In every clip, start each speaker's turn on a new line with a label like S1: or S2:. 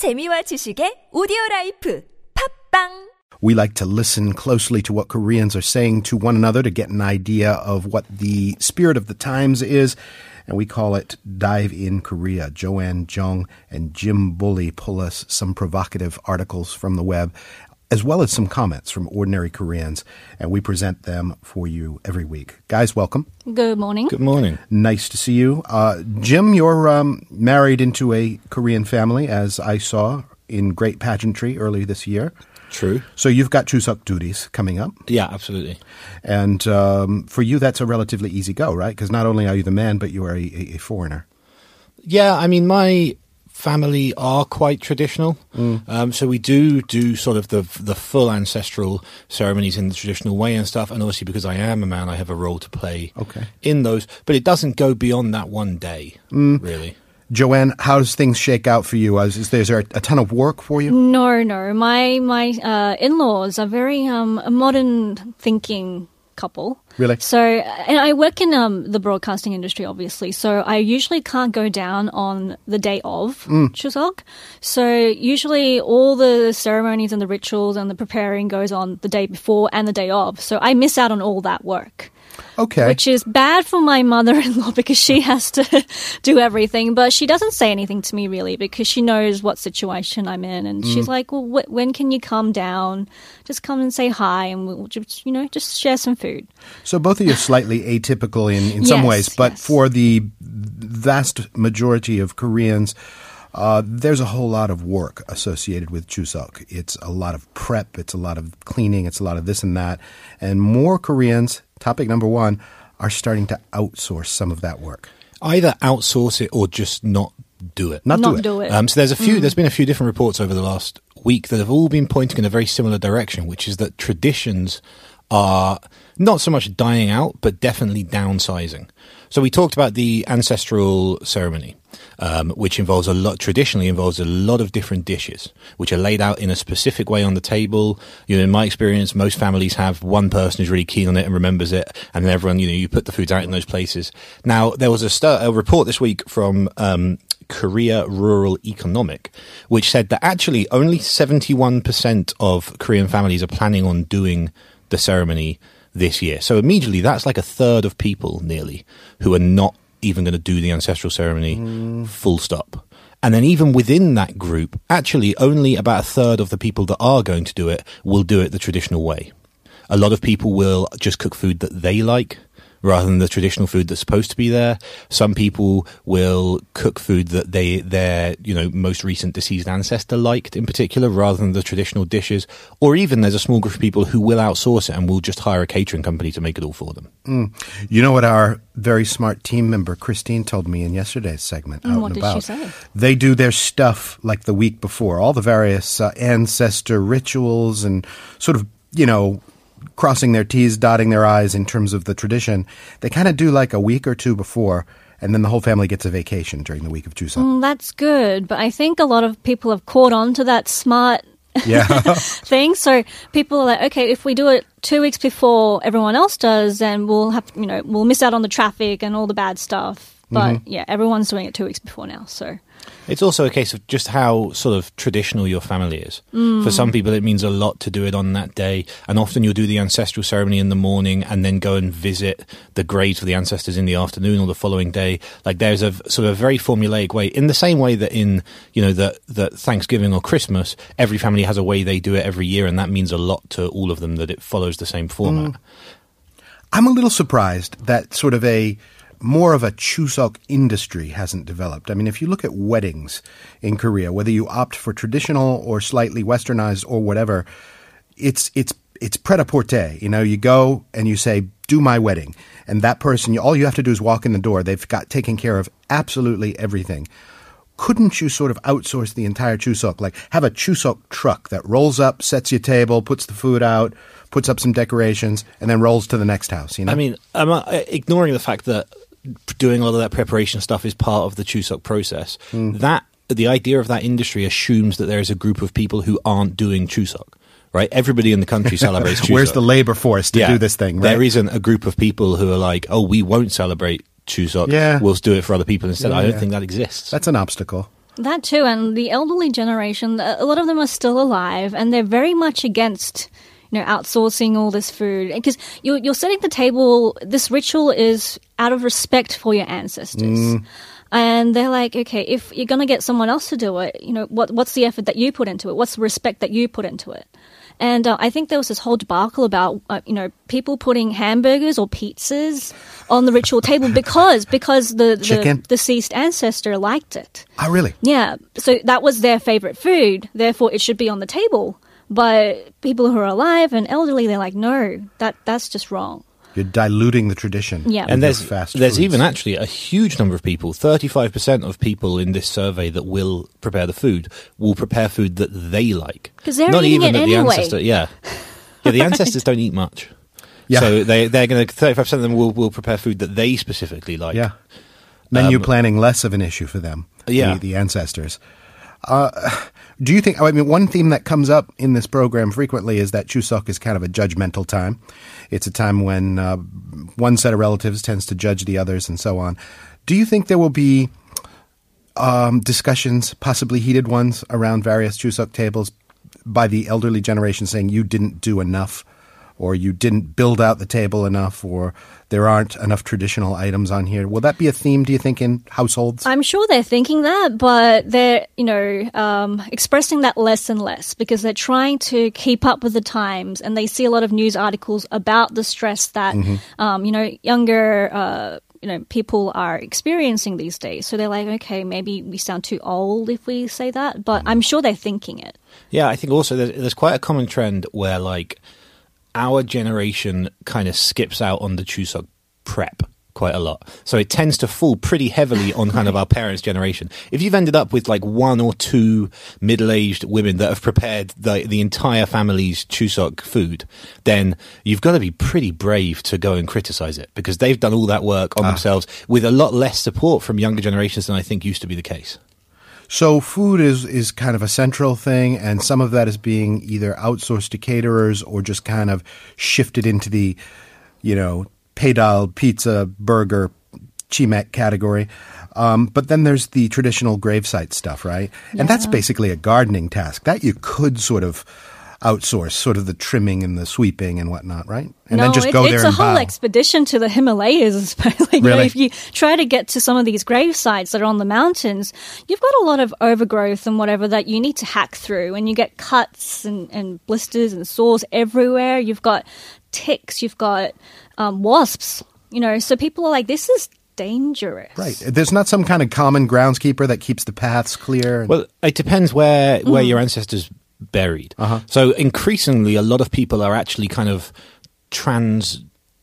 S1: 재미와 지식의 오디오 라이프 팝빵
S2: We like to listen closely to what Koreans are saying to one another to get an idea of what the spirit of the times is. And we call it Dive in Korea. Joanne Jung and Jim Bulley pull us some provocative articles from the web as well as some comments from ordinary Koreans. And we present them for you every week. Guys, welcome.
S3: Good morning.
S4: Good morning.
S2: Nice to see you. Uh, Jim, you're um, married into a Korean family, as I saw in great pageantry earlier this year.
S4: True.
S2: So you've got Chuseok duties coming up.
S4: Yeah, absolutely.
S2: And um, for you, that's a relatively easy go, right? Because not only are you the man, but you are a, a, a foreigner.
S4: Yeah, I mean, my family are quite traditional. Um, so we do do sort of the the full ancestral ceremonies in the traditional way and stuff. And obviously, because I am a man, I have a role to play
S2: Okay.
S4: in those. But it doesn't go beyond that one day, really.
S2: Joanne, how does things shake out for you? Is, is there a ton of work for you?
S3: No, no. My my uh, in-laws are very um, modern thinking couple.
S2: Really?
S3: So, and I work in um, the broadcasting industry, obviously. So I usually can't go down on the day of Chuseok. So usually all the ceremonies and the rituals and the preparing goes on the day before and the day of. So I miss out on all that work.
S2: Okay.
S3: which is bad for my mother-in-law because she has to do everything but she doesn't say anything to me really because she knows what situation i'm in and she's like well wh- when can you come down just come and say hi and we'll just you know just share some food
S2: So both of you are slightly atypical in, in some
S3: Yes,
S2: ways, but
S3: yes.
S2: for the vast majority of Koreans, uh, there's a whole lot of work associated with Chuseok. It's a lot of prep, it's a lot of cleaning, it's a lot of this and that. And more Koreans, topic number one, are starting to outsource some of that work.
S4: Either outsource it or just not do it.
S2: Not,
S3: not
S2: do it.
S3: do it
S4: Um, so there's a few. There's been a few different reports over the last week that have all been pointing in a very similar direction, which is that traditions are not so much dying out, but definitely downsizing. So we talked about the ancestral ceremony, um, which involves a lot. Traditionally, involves a lot of different dishes, which are laid out in a specific way on the table. You know, in my experience, most families have one person who's really keen on it and remembers it, and then everyone, you know, you put the foods out in those places. Now, there was a, stu- a report this week from. Um, Korea Rural Economic, which said that actually only 71% of Korean families are planning on doing the ceremony this year. So immediately that's like a third of people nearly who are not even going to do the ancestral ceremony mm. full stop. And then even within that group, actually only about a third of the people that are going to do it will do it the traditional way. A lot of people will just cook food that they like rather than the traditional food that's supposed to be there. Some people will cook food that they their you know most recent deceased ancestor liked in particular rather than the traditional dishes. Or even there's a small group of people who will outsource it and will just hire a catering company to make it all for them.
S2: You know what our very smart team member Christine told me in yesterday's segment out
S3: what
S2: and
S3: did she say?
S2: They do their stuff like the week before, all the various uh, ancestor rituals and sort of, you know, crossing their T's, dotting their I's in terms of the tradition. They kind of do like a week or two before, and then the whole family gets a vacation during the week of Chuseok.
S3: Mm, that's good but i think a lot of people have caught on to that smart
S2: Yeah.
S3: thing. So people are like, okay, if we do it two weeks before everyone else does, then we'll have, you know, we'll miss out on the traffic and all the bad stuff. But yeah, everyone's doing it two weeks before now. So
S4: It's also a case of just how sort of traditional your family is. Mm. For some people, it means a lot to do it on that day. And often you'll do the ancestral ceremony in the morning and then go and visit the graves of the ancestors in the afternoon or the following day. Like there's a sort of very formulaic way, in the same way that in, you know, that, that Thanksgiving or Christmas, every family has a way they do it every year. And that means a lot to all of them that it follows the same format. Mm.
S2: I'm a little surprised that sort of a more of a Chuseok industry hasn't developed. I mean, if you look at weddings in Korea, whether you opt for traditional or slightly westernized or whatever, it's it's it's pret-a-porter. You know, you go and you say, "Do my wedding," and that person, all you have to do is walk in the door. They've got taken care of absolutely everything. Couldn't you sort of outsource the entire Chuseok? Like have a Chuseok truck that rolls up, sets your table, puts the food out, puts up some decorations, and then rolls to the next house. You know,
S4: I mean, I'm ignoring the fact that doing a lot of that preparation stuff is part of the Chuseok process. Hmm. That the idea of that industry assumes that there is a group of people who aren't doing Chuseok. Right, everybody in the country celebrates. Chuseok.
S2: where's the labor force to do this thing? Right?
S4: There isn't a group of people who are like, "Oh, we won't celebrate Chuseok.
S2: Yeah.
S4: We'll do it for other people instead." I don't
S2: Yeah.
S4: think that exists.
S2: That's an obstacle.
S3: That too, and the elderly generation, a lot of them are still alive, and they're very much against, you know, outsourcing all this food because you're you're setting the table. This ritual is out of respect for your ancestors. And they're like, okay, if you're gonna get someone else to do it, you know, what what's the effort that you put into it? What's the respect that you put into it? And uh, I think there was this whole debacle about, uh, you know, people putting hamburgers or pizzas on the ritual table because because the the deceased ancestor liked it.
S2: Oh, really?
S3: Yeah, so that was their favorite food, therefore it should be on the table. But people who are alive and elderly, they're like, no, that that's just wrong.
S2: You're diluting the tradition.
S3: Yeah.
S4: And there's
S2: fast
S4: there's
S2: foods.
S4: even actually a huge number of people, 35% of people in this survey that will prepare the food will prepare food that they like.
S3: 'Cause they're
S4: Not
S3: eating
S4: even
S3: it
S4: that the ancestor, yeah. Yeah, the ancestors don't eat much.
S2: Yeah.
S4: So they they're going to 35% of them will will prepare food that they specifically like.
S2: Yeah. Menu
S4: Um,
S2: planning less of an issue for them.
S4: Yeah.
S2: The, the ancestors. Uh, do you think, I mean, one theme that comes up in this program frequently is that Chuseok is kind of a judgmental time. It's a time when uh, one set of relatives tends to judge the others and so on. Do you think there will be um, discussions, possibly heated ones, around various Chuseok tables by the elderly generation saying you didn't do enough, or you didn't build out the table enough, or there aren't enough traditional items on here? Will that be a theme, do you think, in households?
S3: I'm sure they're thinking that, but they're, you know, um, expressing that less and less because they're trying to keep up with the times and they see a lot of news articles about the stress that, um, you know, younger, uh, you know, people are experiencing these days. So they're like, okay, maybe we sound too old if we say that, but I'm sure they're thinking it.
S4: Yeah, I think also there's, there's quite a common trend where like our generation kind of skips out on the Chuseok prep quite a lot. So it tends to fall pretty heavily on kind of our parents' generation. If you've ended up with like one or two middle-aged women that have prepared the the entire family's Chuseok food, then you've got to be pretty brave to go and criticize it because they've done all that work on ah. themselves with a lot less support from younger generations than I think used to be the case.
S2: So food is is kind of a central thing, and some of that is being either outsourced to caterers or just kind of shifted into the, you know, pedal pizza burger chimek category. Um, but then there's the traditional gravesite stuff, right? And that's basically a gardening task that you could sort of outsource, sort of the trimming and the sweeping and whatnot, right? And
S3: no,
S2: then just
S3: it-
S2: go
S3: it's
S2: there
S3: a
S2: and
S3: whole
S2: bow.
S3: expedition to the Himalayas. like, you know,
S2: Really?
S3: if you try to get to some of these grave sites that are on the mountains, you've got a lot of overgrowth and whatever that you need to hack through, and you get cuts and, and blisters and sores everywhere. You've got ticks, you've got um, wasps. You know, so people are like, "This is dangerous."
S2: Right. There's not some kind of common groundskeeper that keeps the paths clear.
S4: Well, it depends where where your ancestors buried. Uh-huh. So increasingly, a lot of people are actually kind of trans.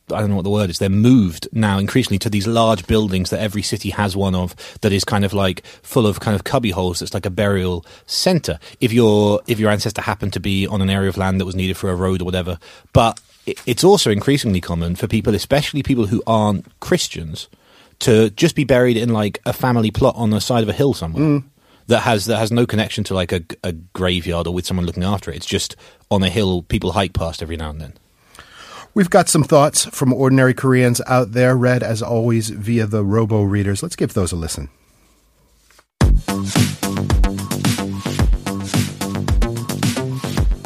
S4: I don't know what the word is. They're moved now increasingly to these large buildings that every city has one of that is kind of like full of kind of cubby holes. That's like a burial center. If your if your ancestor happened to be on an area of land that was needed for a road or whatever, but it- it's also increasingly common for people, especially people who aren't Christians, to just be buried in like a family plot on the side of a hill somewhere mm. That has that has no connection to like a, a graveyard or with someone looking after it. It's just on a hill people hike past every now and then.
S2: We've got some thoughts from ordinary Koreans out there, read as always via the robo readers. Let's give those a listen.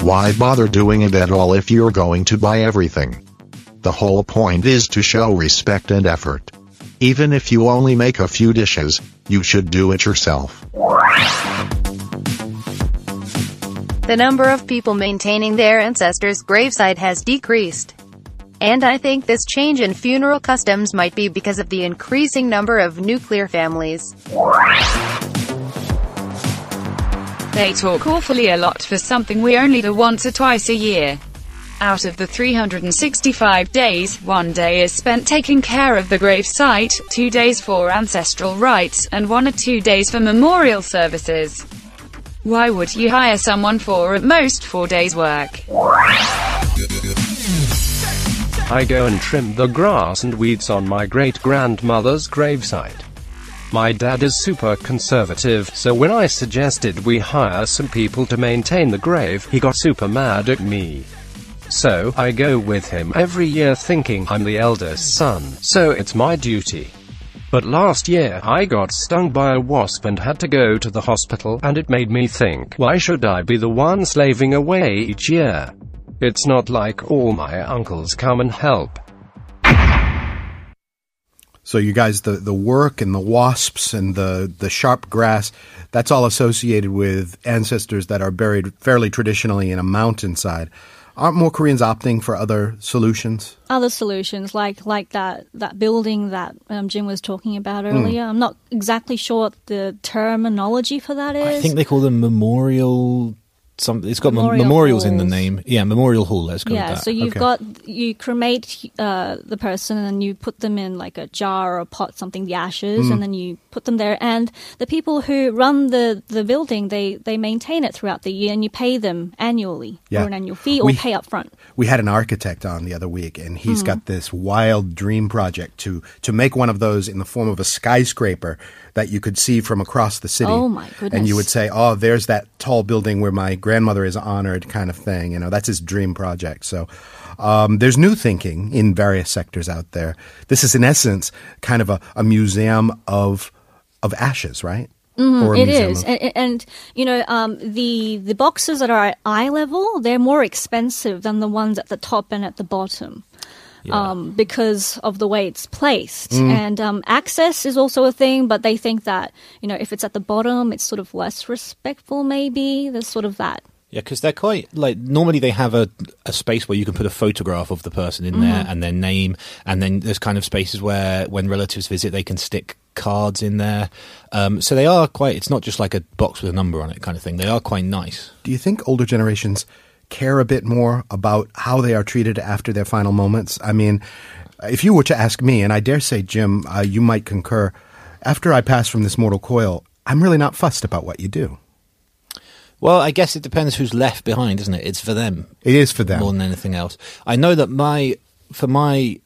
S5: Why bother doing it at all if you're going to buy everything? The whole point is to show respect and effort. Even if you only make a few dishes, you should do it yourself.
S6: The number of people maintaining their ancestors' gravesite has decreased. And I think this change in funeral customs might be because of the increasing number of nuclear families.
S7: They talk awfully a lot for something we only do once or twice a year. Out of the 365 days, one day is spent taking care of the grave site, two days for ancestral rites, and one or two days for memorial services. Why would you hire someone for at most four days' work?
S8: I go and trim the grass and weeds on my great grandmother's gravesite. My dad is super conservative, so when I suggested we hire some people to maintain the grave, he got super mad at me. So, I go with him every year thinking I'm the eldest son, so it's my duty. But last year I got stung by a wasp and had to go to the hospital, and it made me think, why should I be the one slaving away each year? It's not like all my uncles come and help.
S2: So you guys, the, the work and the wasps and the, the sharp grass, that's all associated with ancestors that are buried fairly traditionally in a mountainside. Aren't more Koreans opting for other solutions?
S3: Other solutions like like that that building that um, Jim was talking about
S2: Hmm.
S3: earlier. I'm not exactly sure what the terminology for that is.
S4: I think they call them memorial. Some it's got
S3: Memorial
S4: memorials in the name. Yeah, memorial hall. Let's go
S3: yeah, so you've
S2: Okay.
S3: got you cremate uh, the person and you put them in like a jar or a pot, something, the ashes,
S2: Hmm.
S3: and then you put them there. And the people who run the, the building, they they maintain it throughout the year, and you pay them annually
S2: Yeah.
S3: or an annual fee or
S2: We-
S3: pay up front.
S2: we had an architect on the other week and he's got this wild dream project to to make one of those in the form of a skyscraper that you could see from across the city.
S3: Oh, my
S2: and you would say oh there's that tall building where my grandmother is honored kind of thing. You know that's his dream project. So um, there's new thinking in various sectors out there. This is in essence kind of a, a museum of of ashes right?
S3: Mm-hmm. It is, and, and you know um, the the boxes that are at eye level, they're more expensive than the ones at the top and at the bottom. Um, because of the way it's placed,
S2: Mm.
S3: and um, access is also a thing. But they think that you know if it's at the bottom, it's sort of less respectful. Maybe there's sort of that.
S4: Yeah, because they're quite like normally they have a, a space where you can put a photograph of the person in there and their name, and then there's kind of spaces where when relatives visit they can stick cards in there. Um, so they are quite. It's not just like a box with a number on it kind of thing. They are quite nice.
S2: Do you think older generations care a bit more about how they are treated after their final moments? I mean, if you were to ask me, and I dare say, Jim, uh, you might concur, after I pass from this mortal coil, I'm really not fussed about what you do.
S4: Well, I guess it depends who's left behind, isn't it? It's for them
S2: It is for them.
S4: more than anything else. I know that my for my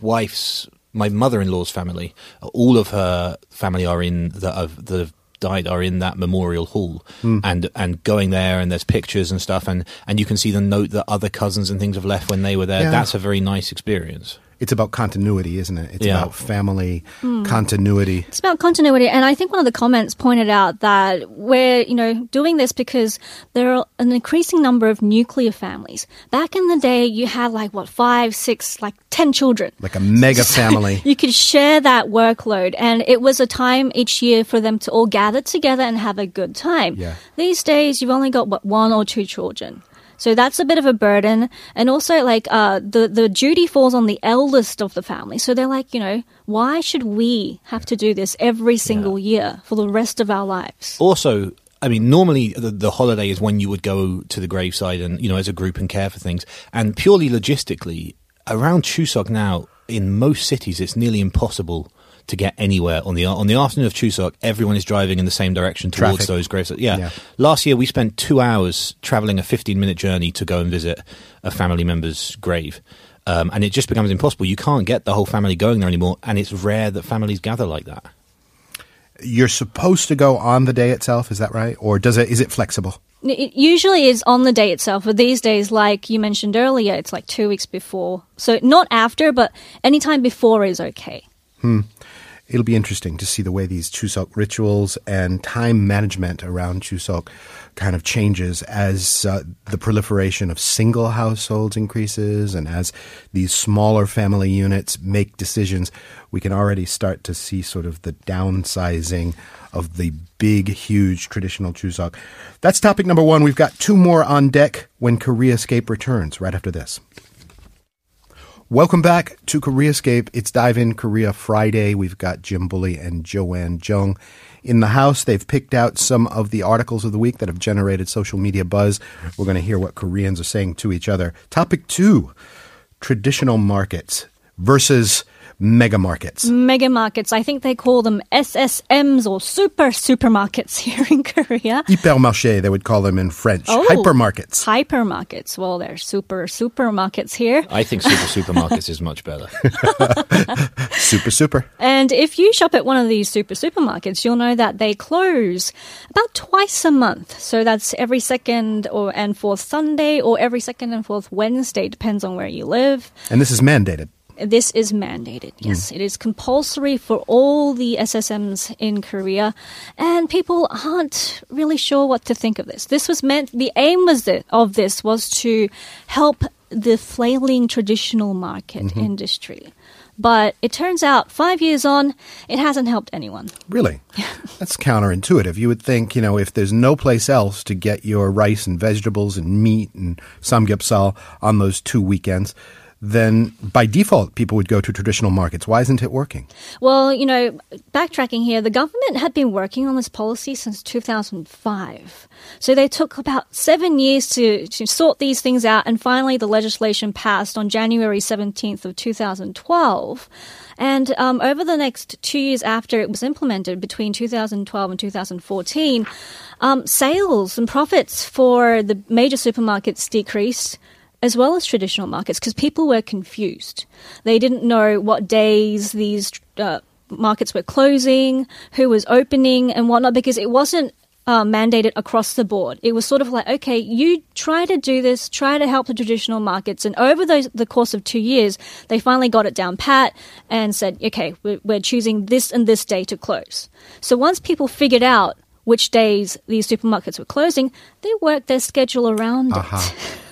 S4: wife's my mother-in-law's family, all of her family are in the of the died are in that memorial hall
S2: Hmm.
S4: and and going there and there's pictures and stuff and and you can see the note that other cousins and things have left when they were there
S2: Yeah.
S4: that's a very nice experience
S2: It's about continuity, isn't it? It's
S4: Yeah.
S2: about family continuity.
S3: It's about continuity, and I think one of the comments pointed out that we're, you know, doing this because there are an increasing number of nuclear families. Back in the day, you had like what five, six, like ten children.
S2: Like a mega family.
S3: You could share that workload, and it was a time each year for them to all gather together and have a good time.
S2: Yeah.
S3: These days, you've only got what one or two children. So that's a bit of a burden, and also like uh, the the duty falls on the eldest of the family. So they're like, you know, why should we have to do this every single year for the rest of our lives?
S4: also I mean, normally the, the holiday is when you would go to the graveside and, you know, as a group and care for things. And purely logistically, around Chuseok now, in most cities, it's nearly impossible to get anywhere on the on the afternoon of Chuseok. Everyone is driving in the same direction towards
S2: Traffic.
S4: those graves. Yeah.
S2: Yeah.
S4: Last year, we spent two hours traveling a 15 minute journey to go and visit a family member's grave. Um, and it just becomes impossible. You can't get the whole family going there anymore. And it's rare that families gather like that.
S2: You're supposed to go on the day itself, is that right? Or does it is it flexible?
S3: It usually is on the day itself, but these days, like you mentioned earlier, it's like two weeks before. So not after, but anytime before is okay.
S2: It'll be interesting to see the way these Chuseok rituals and time management around Chuseok kind of changes as uh, the proliferation of single households increases and as these smaller family units make decisions. We can already start to see sort of the downsizing of the big, huge traditional Chuseok. That's topic number one. We've got two more on deck when Koreascape returns right after this. Welcome back to Koreascape. It's Dive In Korea Friday. We've got Jim Bulley and Joanne Jung in the house. They've picked out some of the articles of the week that have generated social media buzz. We're going to hear what Koreans are saying to each other. Topic two traditional markets versus mega markets.
S3: Mega markets, I think they call them SSMs or super supermarkets here in Korea.
S2: Hypermarché, they would call them in French.
S3: Oh.
S2: Hypermarkets.
S3: Hypermarkets. Well, they're super supermarkets here.
S4: I think super supermarkets is much better.
S2: Super, super.
S3: And if you shop at one of these super supermarkets, you'll know that they close about twice a month. So that's every second or and fourth Sunday or every second and fourth Wednesday, depends on where you live.
S2: And this is mandated.
S3: This is mandated. Hmm. Yes, it is compulsory for all the SSMs in Korea, and people aren't really sure what to think of this. This was meant. The aim was that, of this was to help the flailing traditional market mm-hmm. industry. But it turns out, five years on, it hasn't helped anyone.
S2: Really? That's counterintuitive. You would think, you know, if there's no place else to get your rice and vegetables and meat and samgyeopsal on those two weekends, then by default people would go to traditional markets. Why isn't it working?
S3: Well, you know, backtracking here, the government had been working on this policy since 2005. So they took about seven years to, to sort these things out, and finally the legislation passed on January 17th of 2012. And um, over the next two years after it was implemented, between 2012 and 2014, um, sales and profits for the major supermarkets decreased as well as traditional markets because people were confused. They didn't know what days these uh, markets were closing, who was opening, and whatnot because it wasn't. Uh, mandated across the board. It was sort of like, okay, you try to do this, try to help the traditional markets, and over those, the course of two years, they finally got it down pat and said, okay, we're, we're choosing this and this day to close. So once people figured out which days these supermarkets were closing, they worked their schedule around it.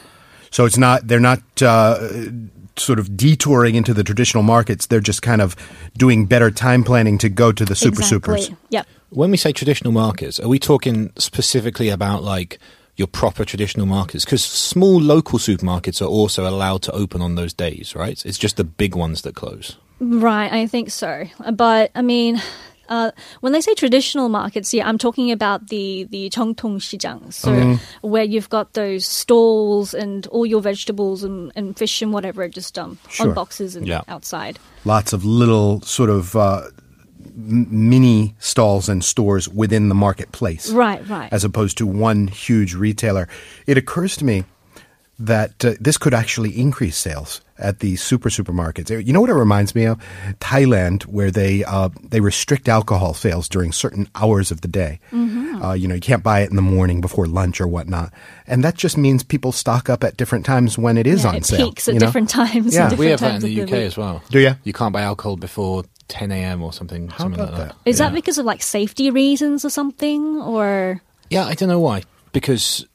S2: So it's not they're not uh, sort of detouring into the traditional markets. They're just kind of doing better time planning to go to the super
S3: exactly.
S2: supers.
S3: Yep.
S4: When we say traditional markets, are we talking specifically about like your proper traditional markets? Because small local supermarkets are also allowed to open on those days, right? It's just the big ones that close.
S3: Right, I think so. But I mean, uh, when they say traditional markets, yeah, I'm talking about the the Chongtong Shijang, so mm. where you've got those stalls and all your vegetables and, and fish and whatever just um,
S2: sure.
S3: on boxes and
S4: yeah.
S3: outside.
S2: Lots of little sort of. Uh, mini stalls and stores within the marketplace.
S3: Right, right.
S2: As opposed to one huge retailer. It occurs to me that uh, this could actually increase sales at the super supermarkets. You know what it reminds me of? Thailand, where they uh, they restrict alcohol sales during certain hours of the day. Uh, you know, you can't buy it in the morning before lunch or whatnot, and that just means people stock up at different times when it is
S3: yeah,
S2: on
S3: it
S2: sale.
S3: peaks at
S2: you know?
S3: different times.
S2: Yeah.
S3: different
S4: We have that in the UK
S3: week.
S4: as well.
S2: Do ya?
S4: You can't buy alcohol before 10 a.m. or something.
S2: How
S4: something
S2: about
S4: like
S2: that?
S4: that.
S3: Is
S4: yeah.
S3: that because of like safety reasons or something, or
S4: Yeah, I don't know why. Because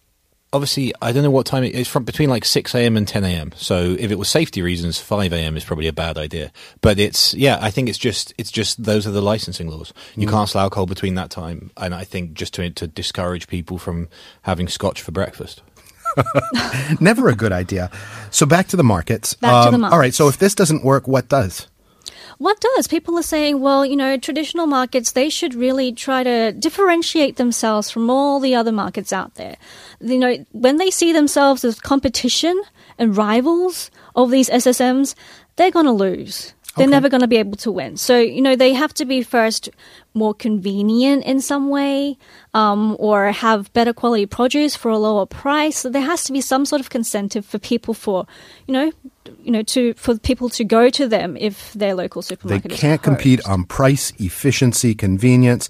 S4: obviously, I don't know what time it is from between like 6 a.m. and 10 a.m. So if it was safety reasons, 5 a.m. is probably a bad idea. But it's, yeah, I think it's just, it's just those are the licensing laws. You can't sell alcohol between that time. And I think just to, to discourage people from having scotch for breakfast.
S2: Never a good idea. So back to the markets. Um,
S3: to the
S2: All right. So if this doesn't work, what does?
S3: What does? People are saying, well, you know, traditional markets, they should really try to differentiate themselves from all the other markets out there. You know, when they see themselves as competition and rivals of these SSMs, they're going to lose. They're
S2: Okay.
S3: never going to be able to win. So, you know, they have to be first more convenient in some way, um, or have better quality produce for a lower price. So there has to be some sort of incentive for people for, you know, you know, to for people to go to them if their local supermarket. is
S2: can't compete on price, efficiency, convenience.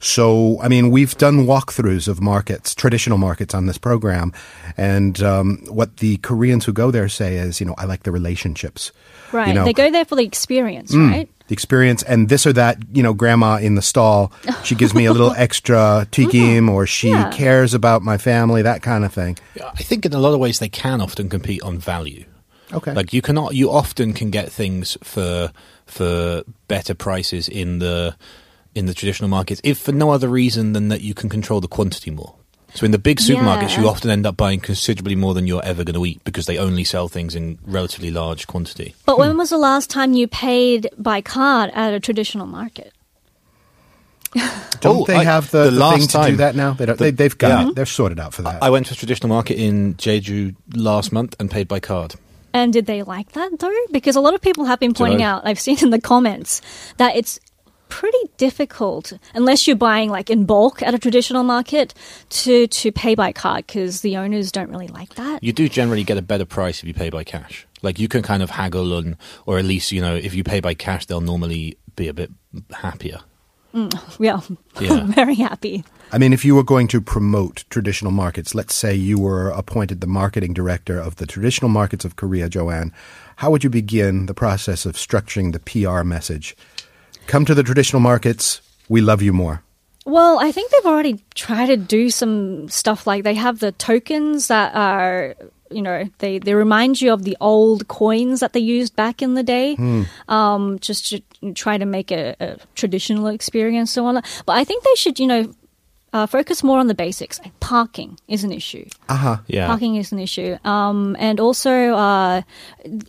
S2: So, I mean, we've done walkthroughs of markets, traditional markets on this program. And um, what the Koreans who go there say is, you know, I like the relationships.
S3: Right.
S2: You know,
S3: they go there for the experience,
S2: Mm.
S3: right?
S2: the experience and this or that, you know, grandma in the stall, she gives me a little extra tikim or she
S3: Yeah.
S2: cares about my family, that kind of thing.
S4: I think in a lot of ways they can often compete on value.
S2: Okay.
S4: Like you cannot, you often can get things for for better prices in the in the traditional markets, if for no other reason than that you can control the quantity more. So in the big supermarkets, you often end up buying considerably more than you're ever going to eat because they only sell things in relatively large quantity.
S3: But
S2: Hmm.
S3: when was the last time you paid by card at a traditional market?
S2: Don't
S4: Oh,
S2: they
S4: I-
S2: have the,
S4: the
S2: the
S4: last
S2: thing to do
S4: time-
S2: that now? They don't,
S4: the-
S2: they, they've got
S4: yeah.
S2: it. They're sorted out for that.
S4: I went to a traditional market in Jeju last month and paid by card.
S3: And did they like that though? Because a lot of people have been pointing out, I've seen in the comments, that it's pretty difficult unless you're buying like in bulk at a traditional market to to pay by card because the owners don't really like that.
S4: You do generally get a better price if you pay by cash. Like you can kind of haggle and, or at least you know, if you pay by cash, they'll normally be a bit happier.
S3: Mm, yeah,
S4: Yeah.
S3: very happy.
S2: I mean, if you were going to promote traditional markets, let's say you were appointed the marketing director of the traditional markets of Korea, Joanne, how would you begin the process of structuring the PR message? Come to the traditional markets, we love you more.
S3: Well, I think they've already tried to do some stuff like they have the tokens that are, you know, they, they remind you of the old coins that they used back in the day, um, just to try to make a, a traditional experience so on. But I think they should, you know, uh, focus more on the basics. Parking is an issue.
S2: Uh-huh.
S4: Yeah.
S3: Parking is an issue. Um, and also, uh,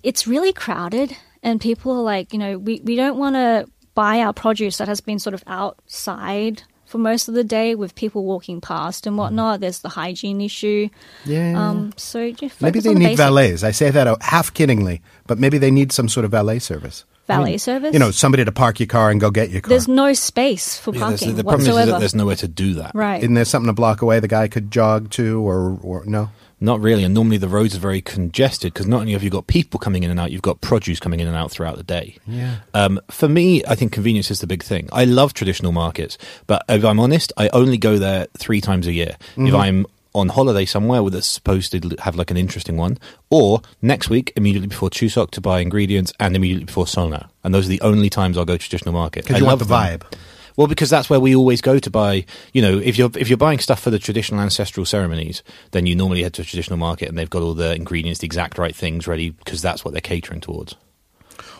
S3: it's really crowded, and people are like, you know, we, we don't want to buy our produce that has been sort of outside for most of the day with people walking past and whatnot. There's the hygiene issue.
S2: Yeah.
S3: Um, so just
S2: maybe they
S3: the
S2: need
S3: basics.
S2: valets. I say that half kiddingly, but maybe they need some sort of valet service.
S3: Valet service.
S2: You know, somebody to park your car and go get your car.
S3: there's no space for
S4: Yeah,
S3: parking
S4: the problem is, is that there's nowhere to do that.
S3: right.
S2: Isn't there something a block away the guy could jog to or, or no?
S4: Not really. And normally the roads are very congested because not only have you got people coming in and out, you've got produce coming in and out throughout the day.
S2: Yeah.
S4: Um, for me, I think convenience is the big thing. I love traditional markets, but if I'm honest, I only go there three times a year. If I'm on holiday somewhere where that's supposed to have like an interesting one, or next week immediately before Chuseok to buy ingredients, and immediately before Seollal, and those are the only times I'll go to traditional market.
S2: Because
S4: I
S2: you want
S4: love
S2: the
S4: them.
S2: vibe.
S4: Well, because that's where we always go to buy. You know, if you're if you're buying stuff for the traditional ancestral ceremonies, then you normally head to a traditional market, and they've got all the ingredients, the exact right things ready, because that's what they're catering towards.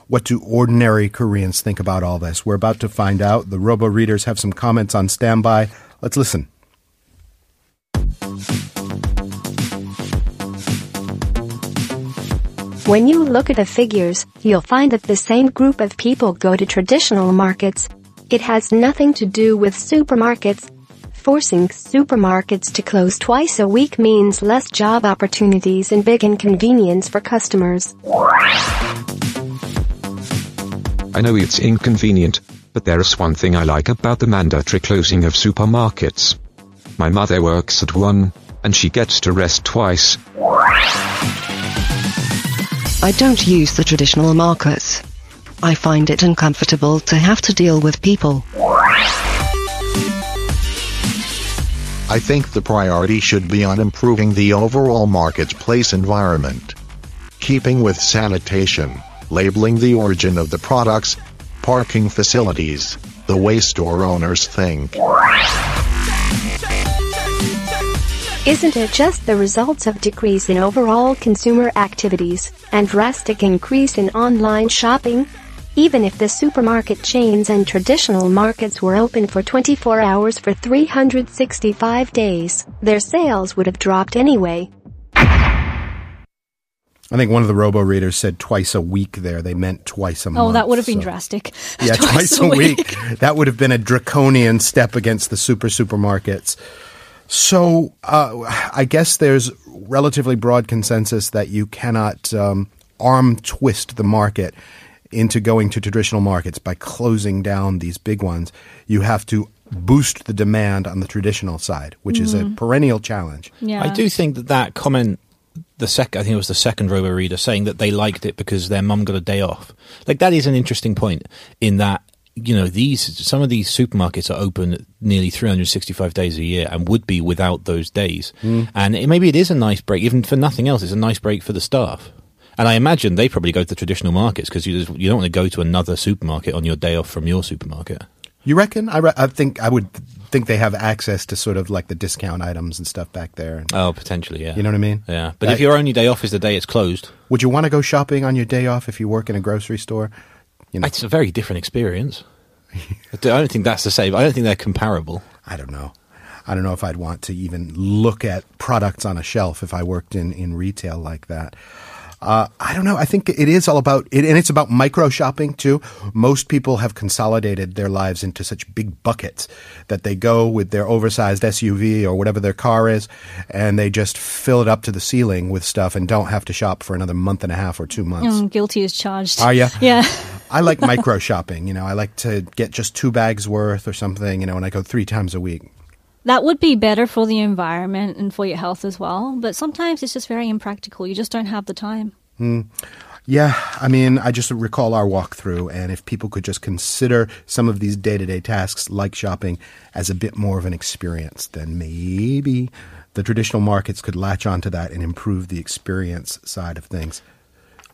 S2: What do ordinary Koreans think about all this? We're about to find out. The robo readers have some comments on standby. Let's listen.
S9: When you look at the figures, you'll find that the same group of people go to traditional markets. It has nothing to do with supermarkets. Forcing supermarkets to close twice a week means less job opportunities and big inconvenience for customers.
S10: I know it's inconvenient, but there is one thing I like about the mandatory closing of supermarkets. My mother works at one, and she gets to rest twice.
S11: I don't use the traditional markets. I find it uncomfortable to have to deal with people.
S5: I think the priority should be on improving the overall marketplace environment. Keeping with sanitation, labeling the origin of the products, parking facilities, the way store owners think.
S9: Isn't it just the results of decrease in overall consumer activities and drastic increase in online shopping? Even if the supermarket chains and traditional markets were open for 24 hours for 365 days, their sales would have dropped anyway.
S2: I think one of the robo readers said twice a week there. They meant twice a month.
S3: oh, that would have been
S2: so-
S3: drastic.
S2: Yeah, twice, a week. that would have been a draconian step against the super supermarkets. So uh, I guess there's relatively broad consensus that you cannot um, arm twist the market into going to traditional markets by closing down these big ones. You have to boost the demand on the traditional side, which is a mm-hmm. perennial challenge.
S3: Yeah.
S4: I do think that that comment, the second, I think it was the second robo reader saying that they liked it because their mum got a day off. Like that is an interesting point in that you know these some of these supermarkets are open nearly 365 days a year and would be without those days. Mm. And it, maybe it is a nice break, even for nothing else. It's a nice break for the staff. And I imagine they probably go to the traditional markets because you, you don't want to go to another supermarket on your day off from your supermarket.
S2: You reckon? I, re- I think I would think they have access to sort of like the discount items and stuff back there.
S4: Oh, potentially, yeah.
S2: You know what I mean?
S4: Yeah, but
S2: I-
S4: if your only day off is the day it's closed,
S2: Would you want to go shopping on your day off if you work in a grocery store? You know,
S4: it's a very different experience. I don't think that's the same. I don't think they're comparable.
S2: I don't know. I don't know if I'd want to even look at products on a shelf if I worked in, in retail like that. Uh, I don't know. I think it is all about it, and it's about micro shopping too. Most people have consolidated their lives into such big buckets that they go with their oversized SUV or whatever their car is, and they just fill it up to the ceiling with stuff and don't have to shop for another month and a half or two months.
S3: Mm, guilty as charged.
S2: Are ya?
S3: Yeah.
S2: I like micro shopping. You know, I like to get just two bags worth or something. You know, and I go three times a week.
S3: That would be better for the environment and for your health as well. But sometimes it's just very impractical. You just don't have the time. Hmm.
S2: Yeah, I mean, I just recall our walkthrough, and if people could just consider some of these day to day tasks like shopping as a bit more of an experience, then maybe the traditional markets could latch onto that and improve the experience side of things.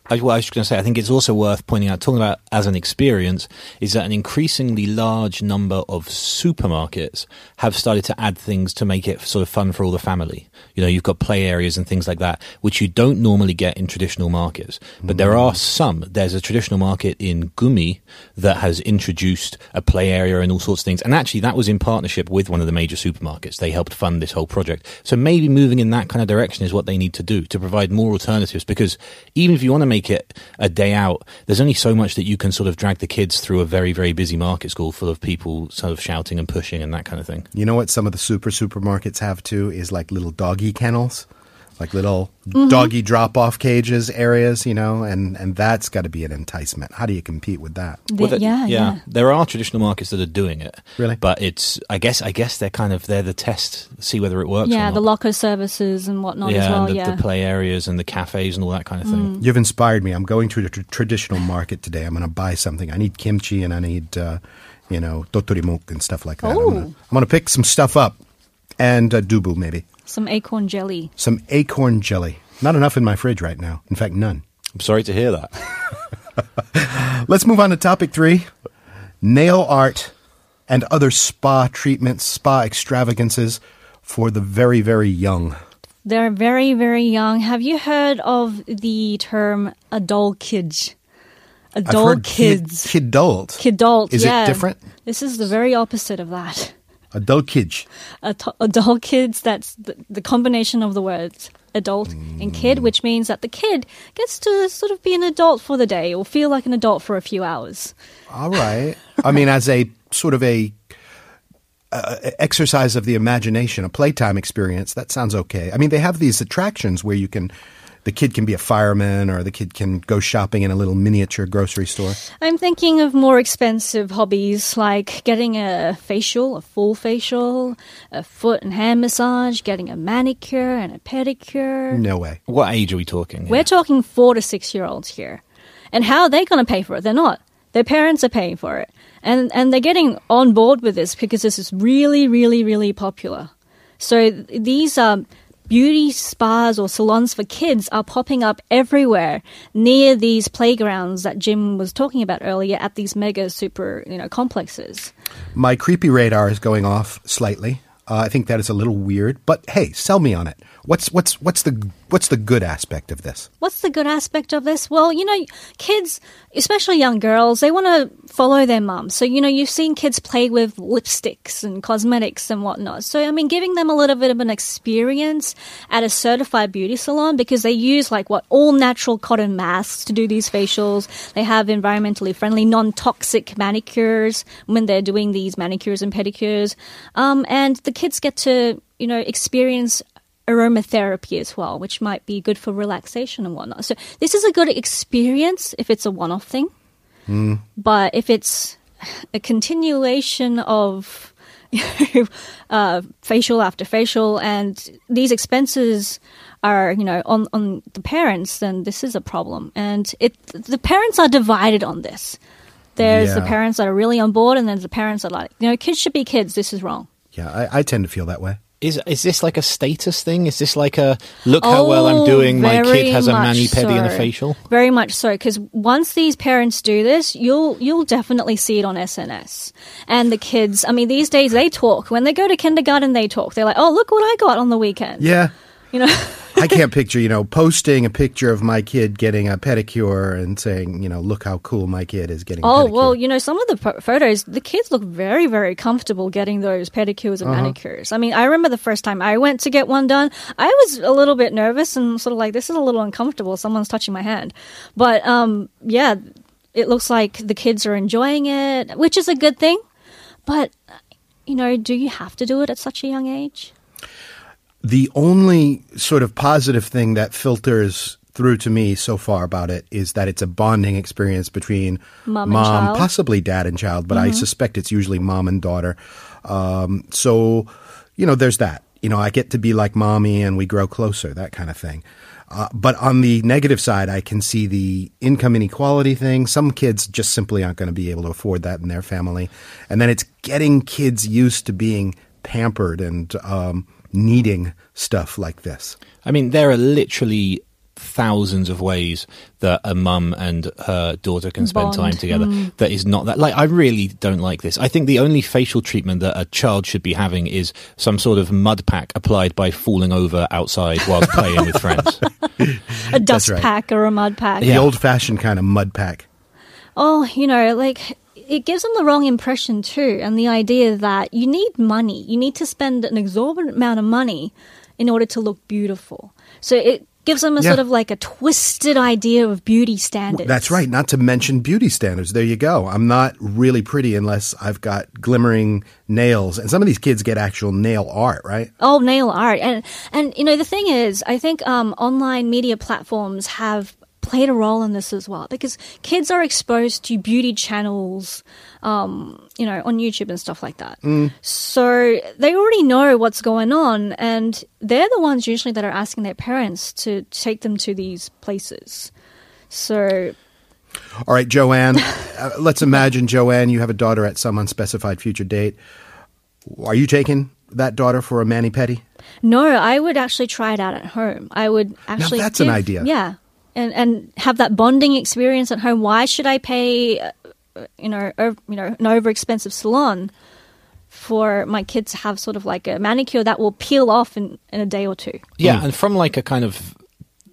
S4: I, well, I was just going to say, I think it's also worth pointing out, talking about as an experience, is that an increasingly large number of supermarkets have started to add things to make it sort of fun for all the family. You know, you've got play areas and things like that, which you don't normally get in traditional markets. But there are some. There's a traditional market in Gumi that has introduced a play area and all sorts of things. And actually, that was in partnership with one of the major supermarkets. They helped fund this whole project. So maybe moving in that kind of direction is what they need to do to provide more alternatives. Because even if you want to make it a day out, there's only so much that you can sort of drag the kids through a very, very busy market school full of people sort of shouting and pushing and that kind of thing.
S2: You know what some of the super supermarkets have too is like little doggy kennels, like little
S3: Mhm.
S2: doggy drop off cages areas, you know, and, and that's got to be an enticement. How do you compete with that?
S3: The-
S4: the-
S3: yeah, yeah.
S4: There are traditional markets that are doing it.
S2: Really?
S4: But it's, I guess, I guess they're kind of, they're the test, see whether it works
S3: yeah,
S4: or
S3: the locker services and whatnot
S4: yeah,
S3: as well.
S4: and the,
S3: yeah.
S4: the play areas and the cafes and all that kind of thing.
S2: You've inspired me. I'm going to the tr- traditional market today. I'm going to buy something. I need kimchi and I need, uh, you know, totorimuk and stuff like that. I'm
S3: Oh.
S2: going to I'm gonna pick some stuff up and uh, dubu maybe.
S3: Some acorn jelly.
S2: Some acorn jelly. Not enough in my fridge right now. In fact, none.
S4: I'm sorry to hear that.
S2: Let's move on to topic three nail art and other spa treatments, spa extravagances for the very, very young.
S3: They're very, very young. Have you heard of the term adult kids?
S2: I've
S3: Adult
S2: heard kid-
S3: kids.
S2: Kidult.
S3: Kidult.
S2: Is
S3: yeah.
S2: it different?
S3: This is the very opposite of that.
S2: Adult kids.
S3: Adult kids, that's the, the combination of the words adult and kid, which means that the kid gets to sort of be an adult for the day or feel like an adult for a few hours.
S2: All right. I mean, as a sort of a uh, exercise of the imagination, a playtime experience, that sounds okay. I mean, they have these attractions where you can, the kid can be a fireman or the kid can go shopping in a little miniature grocery store.
S3: I'm thinking of more expensive hobbies like getting a facial, a full facial, a foot and hand massage, getting a manicure and a pedicure.
S2: No way.
S4: What age are we talking?
S3: We're talking four to six year olds here. And how are they going to pay for it? They're not. Their parents are paying for it. And, and they're getting on board with this because this is really, really, really popular. So th- these um, beauty spas or salons for kids are popping up everywhere near these playgrounds that Jim was talking about earlier at these mega super you know complexes.
S2: My creepy radar is going off slightly. Uh, I think that is a little weird, but hey, sell me on it. What's what's what's the what's the good aspect of this?
S3: What's the good aspect of this? Well, you know, kids, especially young girls, they want to follow their mum. So, you know, you've seen kids play with lipsticks and cosmetics and whatnot. So, I mean, giving them a little bit of an experience at a certified beauty salon because they use like what all natural cotton masks to do these facials. They have environmentally friendly, non toxic manicures when they're doing these manicures and pedicures. Um, and the kids get to, you know, experience aromatherapy as well, which might be good for relaxation and whatnot. So this is a good experience if it's a one-off thing, but if it's a continuation of uh, facial after facial, and these expenses are you know on on the parents, then this is a problem, and it the parents are divided on this. There's the parents that are really on board, and then the parents are like, you know, kids should be kids. This is wrong.
S2: Yeah, I, I tend to feel that way.
S4: Is is this like a status thing? Is this like a look how well I'm oh, doing? My
S3: Oh, very
S4: kid has a
S3: much
S4: mani pedi and a
S3: so.
S4: facial.
S3: Very much so, because once these parents do this, you'll you'll definitely see it on SNS. And the kids, I mean, these days they talk. When they go to kindergarten, they talk. They're like, "Oh, look what I got on the weekend."
S2: Yeah.
S3: You know,
S2: I can't picture, you know, posting a picture of my kid getting a pedicure and saying, you know, look how cool my kid is getting a
S3: Oh well, you know, some of the pho- photos, the kids look very, very comfortable getting those pedicures and
S2: Uh-huh.
S3: manicures. I mean, I remember the first time I went to get one done, I was a little bit nervous and sort of like, this is a little uncomfortable. Someone's touching my hand, but um, yeah, it looks like the kids are enjoying it, which is a good thing. But you know, do you have to do it at such a young age?
S2: The only sort of positive thing that filters through to me so far about it is that it's a bonding experience between
S3: Mom. Mm-hmm.
S2: possibly dad and child, but I suspect it's usually mom and daughter. Um, so, you know, there's that. you know, I get to be like mommy and we grow closer, that kind of thing. Uh, but on the negative side, I can see the income inequality thing. Some kids just simply aren't going to be able to afford that in their family. And then it's getting kids used to being pampered and um, needing stuff like this.
S4: I mean, there are literally thousands of ways that a mum and her daughter can spend
S3: Bond.
S4: time together
S3: Mm.
S4: that is not that like i really don't like this i think the only facial treatment that a child should be having is some sort of mud pack applied by falling over outside whilst playing with friends
S3: A dust
S2: right.
S3: pack or a mud pack.
S2: The old fashioned kind of mud pack.
S3: Oh, you know, like it gives them the wrong impression too, and the idea that you need money, you need to spend an exorbitant amount of money in order to look beautiful. So it gives them a
S2: Yeah.
S3: sort of like a twisted idea of beauty standards.
S2: That's right. Not to mention beauty standards. There you go. I'm not really pretty unless I've got glimmering nails. And some of these kids get actual nail art, right?
S3: Oh, nail art, and and you know the thing is, I think um, online media platforms have played a role in this as well because kids are exposed to beauty channels, um, you know, on YouTube and stuff like that. So they already know what's going on, and they're the ones usually that are asking their parents to take them to these places. So
S2: All right, Joanne. uh, let's imagine, Joanne, you have a daughter at some unspecified future date. Are you taking that daughter for a mani pedi?
S3: No, I would actually try it out at home. I would actually.
S2: that's an idea.
S3: Yeah, and and have that bonding experience at home. Why should I pay, uh, you know, ov- you know, an over expensive salon for my kid to have sort of like a manicure that will peel off in, in a day or two?
S4: Yeah, and from like a kind of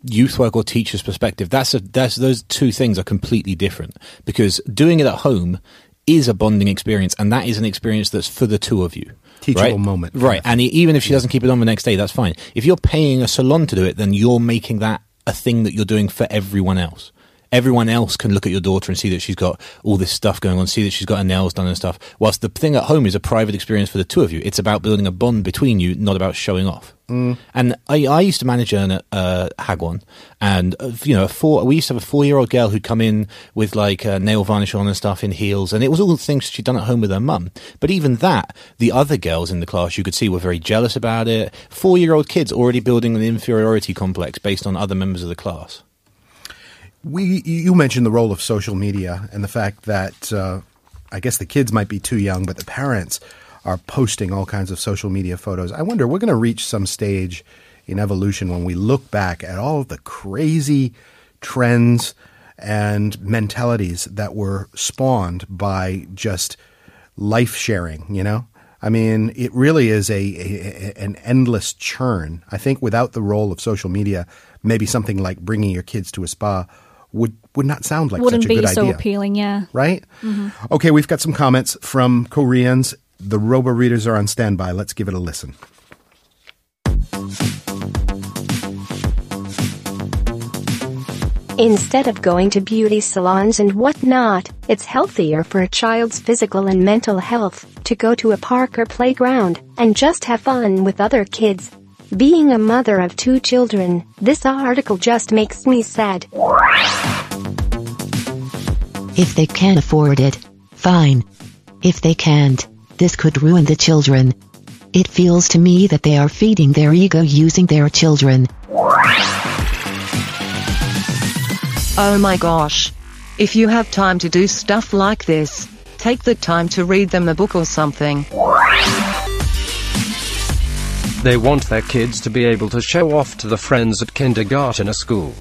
S4: youth work or teacher's perspective, that's a that's those two things are completely different because doing it at home is a bonding experience, and that is an experience that's for the two of you.
S2: Teachable
S4: right?
S2: moment.
S4: right? And e- even if she doesn't keep it on the next day, that's fine. If you're paying a salon to do it, then you're making that a thing that you're doing for everyone else. Everyone else can look at your daughter and see that she's got all this stuff going on, see that she's got her nails done and stuff. Whilst the thing at home is a private experience for the two of you. It's about building a bond between you, not about showing off. And I, I used to manage an uh, Hagwon, and uh, you know, a four, we used to have a four-year-old girl who'd come in with like uh, nail varnish on and stuff in heels, and it was all the things she'd done at home with her mum. But even that, the other girls in the class you could see were very jealous about it. Four-year-old kids already building an inferiority complex based on other members of the class.
S2: We, you mentioned the role of social media and the fact that uh, I guess the kids might be too young, but the parents are posting all kinds of social media photos. I wonder, we're going to reach some stage in evolution when we look back at all of the crazy trends and mentalities that were spawned by just life sharing, you know? I mean, it really is a, a an endless churn. I think without the role of social media, maybe something like bringing your kids to a spa would would not sound like a shitty person.
S3: Wouldn't
S2: such a
S3: be
S2: good
S3: so
S2: idea,
S3: appealing, yeah.
S2: right? Mm-hmm. Okay, we've got some comments from Koreans. The robo readers are on standby. Let's give it a listen.
S9: Instead of going to beauty salons and whatnot, it's healthier for a child's physical and mental health to go to a park or playground and just have fun with other kids. Being a mother of two children, this article just makes me sad.
S11: If they can afford it, fine. If they can't, this could ruin the children. It feels to me that they are feeding their ego using their children.
S12: Oh my gosh. If you have time to do stuff like this, take the time to read them a book or something.
S8: They want their kids to be able to show off to the friends at kindergarten or school.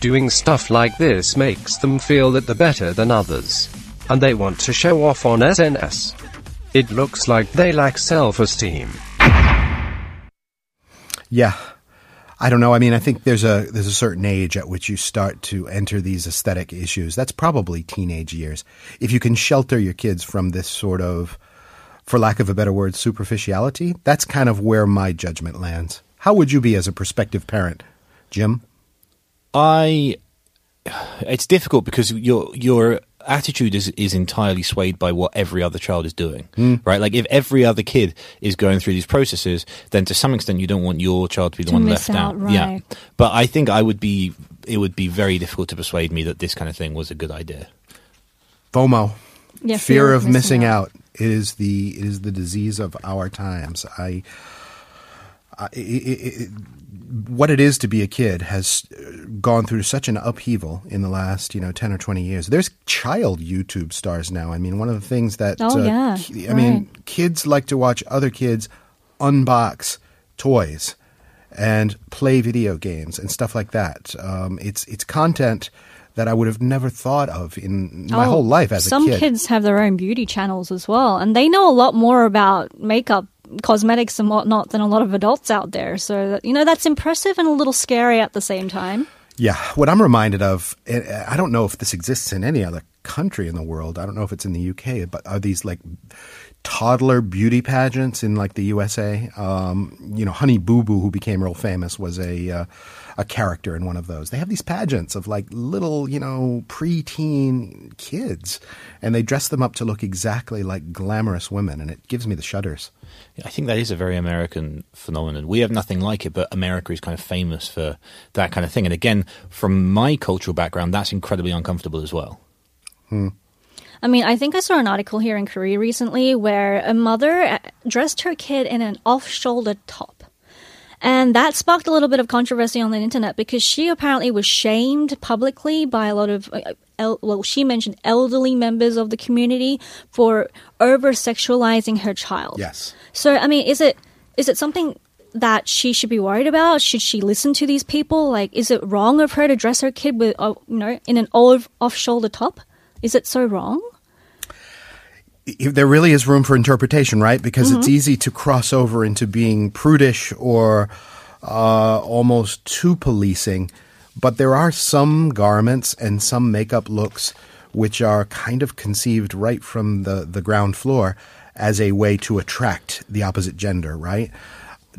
S8: Doing stuff like this makes them feel that they're better than others. And they want to show off on SNS. It looks like they lack self-esteem.
S2: Yeah. I don't know. I mean, I think there's a there's a certain age at which you start to enter these aesthetic issues. That's probably teenage years. If you can shelter your kids from this sort of for lack of a better word, superficiality, that's kind of where my judgment lands. How would you be as a prospective parent, Jim?
S4: I it's difficult because your your attitude is is entirely swayed by what every other child is doing, hmm. right? Like if every other kid is going through these processes, then to some extent you don't want your child to be the
S3: To
S4: one left
S3: out,
S4: Yeah,
S3: right.
S4: but I think I would be. It would be very difficult to persuade me that this kind of thing was a good idea.
S2: FOMO,
S3: Yeah,
S2: fear, of missing, out. Is the is the disease of our times. I I- I- I- I- what it is to be a kid has uh, gone through such an upheaval in the last, you know, 10 or 20 years. There's child YouTube stars now. I mean, one of the things that, uh,
S3: Oh, yeah.
S2: ki- I mean, kids like to watch other kids unbox toys and play video games and stuff like that. Um, it's, it's content that I would have never thought of in my
S3: Oh,
S2: whole life as a kid.
S3: Some kids have their own beauty channels as well, and they know a lot more about makeup, cosmetics, and whatnot than a lot of adults out there. So that, you know that's impressive and a little scary at the same time.
S2: Yeah, what I'm reminded of, eh, eh, I don't know if this exists in any other country in the world. I don't know if it's in the UK, but are these like toddler beauty pageants in like the USA? Um, you know, Honey Boo Boo, who became real famous, was a uh, a character in one of those. They have these pageants of like little, you know, preteen kids, and they dress them up to look exactly like glamorous women, and it gives me the shudders.
S4: I think that is a very American phenomenon. We have nothing like it, but America is kind of famous for that kind of thing. And again, from my cultural background, that's incredibly uncomfortable as well.
S3: I mean, I think I saw an article here in Korea recently where a mother uh, dressed her kid in an off-shoulder top. And that sparked a little bit of controversy on the internet because she apparently was shamed publicly by a lot of, uh, well, she mentioned elderly members of the community for over sexualizing her child.
S2: Yes.
S3: So, I mean, is it is it something that she should be worried about? Should she listen to these people? Like, is it wrong of her to dress her kid with, uh, you know, in an off off shoulder top? Is it so wrong?
S2: if there really is room for interpretation, right? Because it's
S3: Mhm.
S2: easy to cross over into being prudish or uh, almost too policing. But there are some garments and some makeup looks which are kind of conceived right from the, the ground floor as a way to attract the opposite gender, right?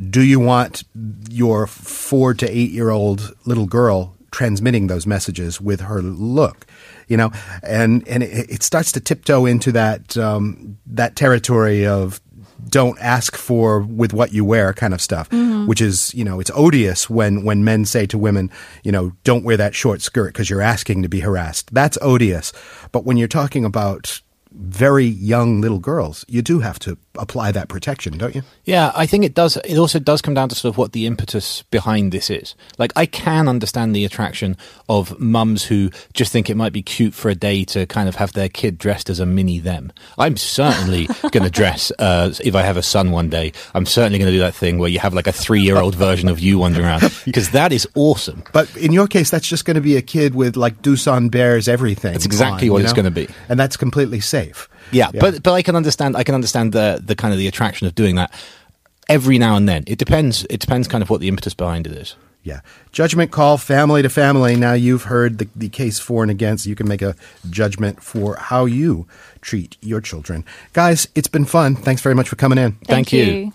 S2: Do you want your four to eight year old little girl transmitting those messages with her look? You know, and and it, it starts to tiptoe into that um, that territory of don't ask for with what you wear kind of stuff,
S13: Mhm.
S2: which is you know it's odious when when men say to women, you know, don't wear that short skirt because you're asking to be harassed. That's odious. But when you're talking about very young little girls, you do have to apply that protection, don't you?
S4: Yeah, I think it does. It also does come down to sort of what the impetus behind this is. Like, I can understand the attraction of mums who just think it might be cute for a day to kind of have their kid dressed as a mini them. I'm certainly going to dress, uh, if I have a son one day, I'm certainly going to do that thing where you have like a three year old version of you wandering around because that is awesome.
S2: But in your case, that's just going to be a kid with like Doosan Bears everything.
S4: That's exactly
S2: on,
S4: what
S2: you
S4: it's gonna be.
S2: and that's completely safe.
S4: Yeah, but but I can understand. I can understand the the kind of the attraction of doing that every now and then. It depends. It depends kind of what the impetus behind it is.
S2: Yeah. Judgment call, family to family. Now you've heard the, the case for and against. You can make a judgment for how you treat your children. Guys, it's been fun. Thanks very much for coming in.
S3: Thank Thank you. you.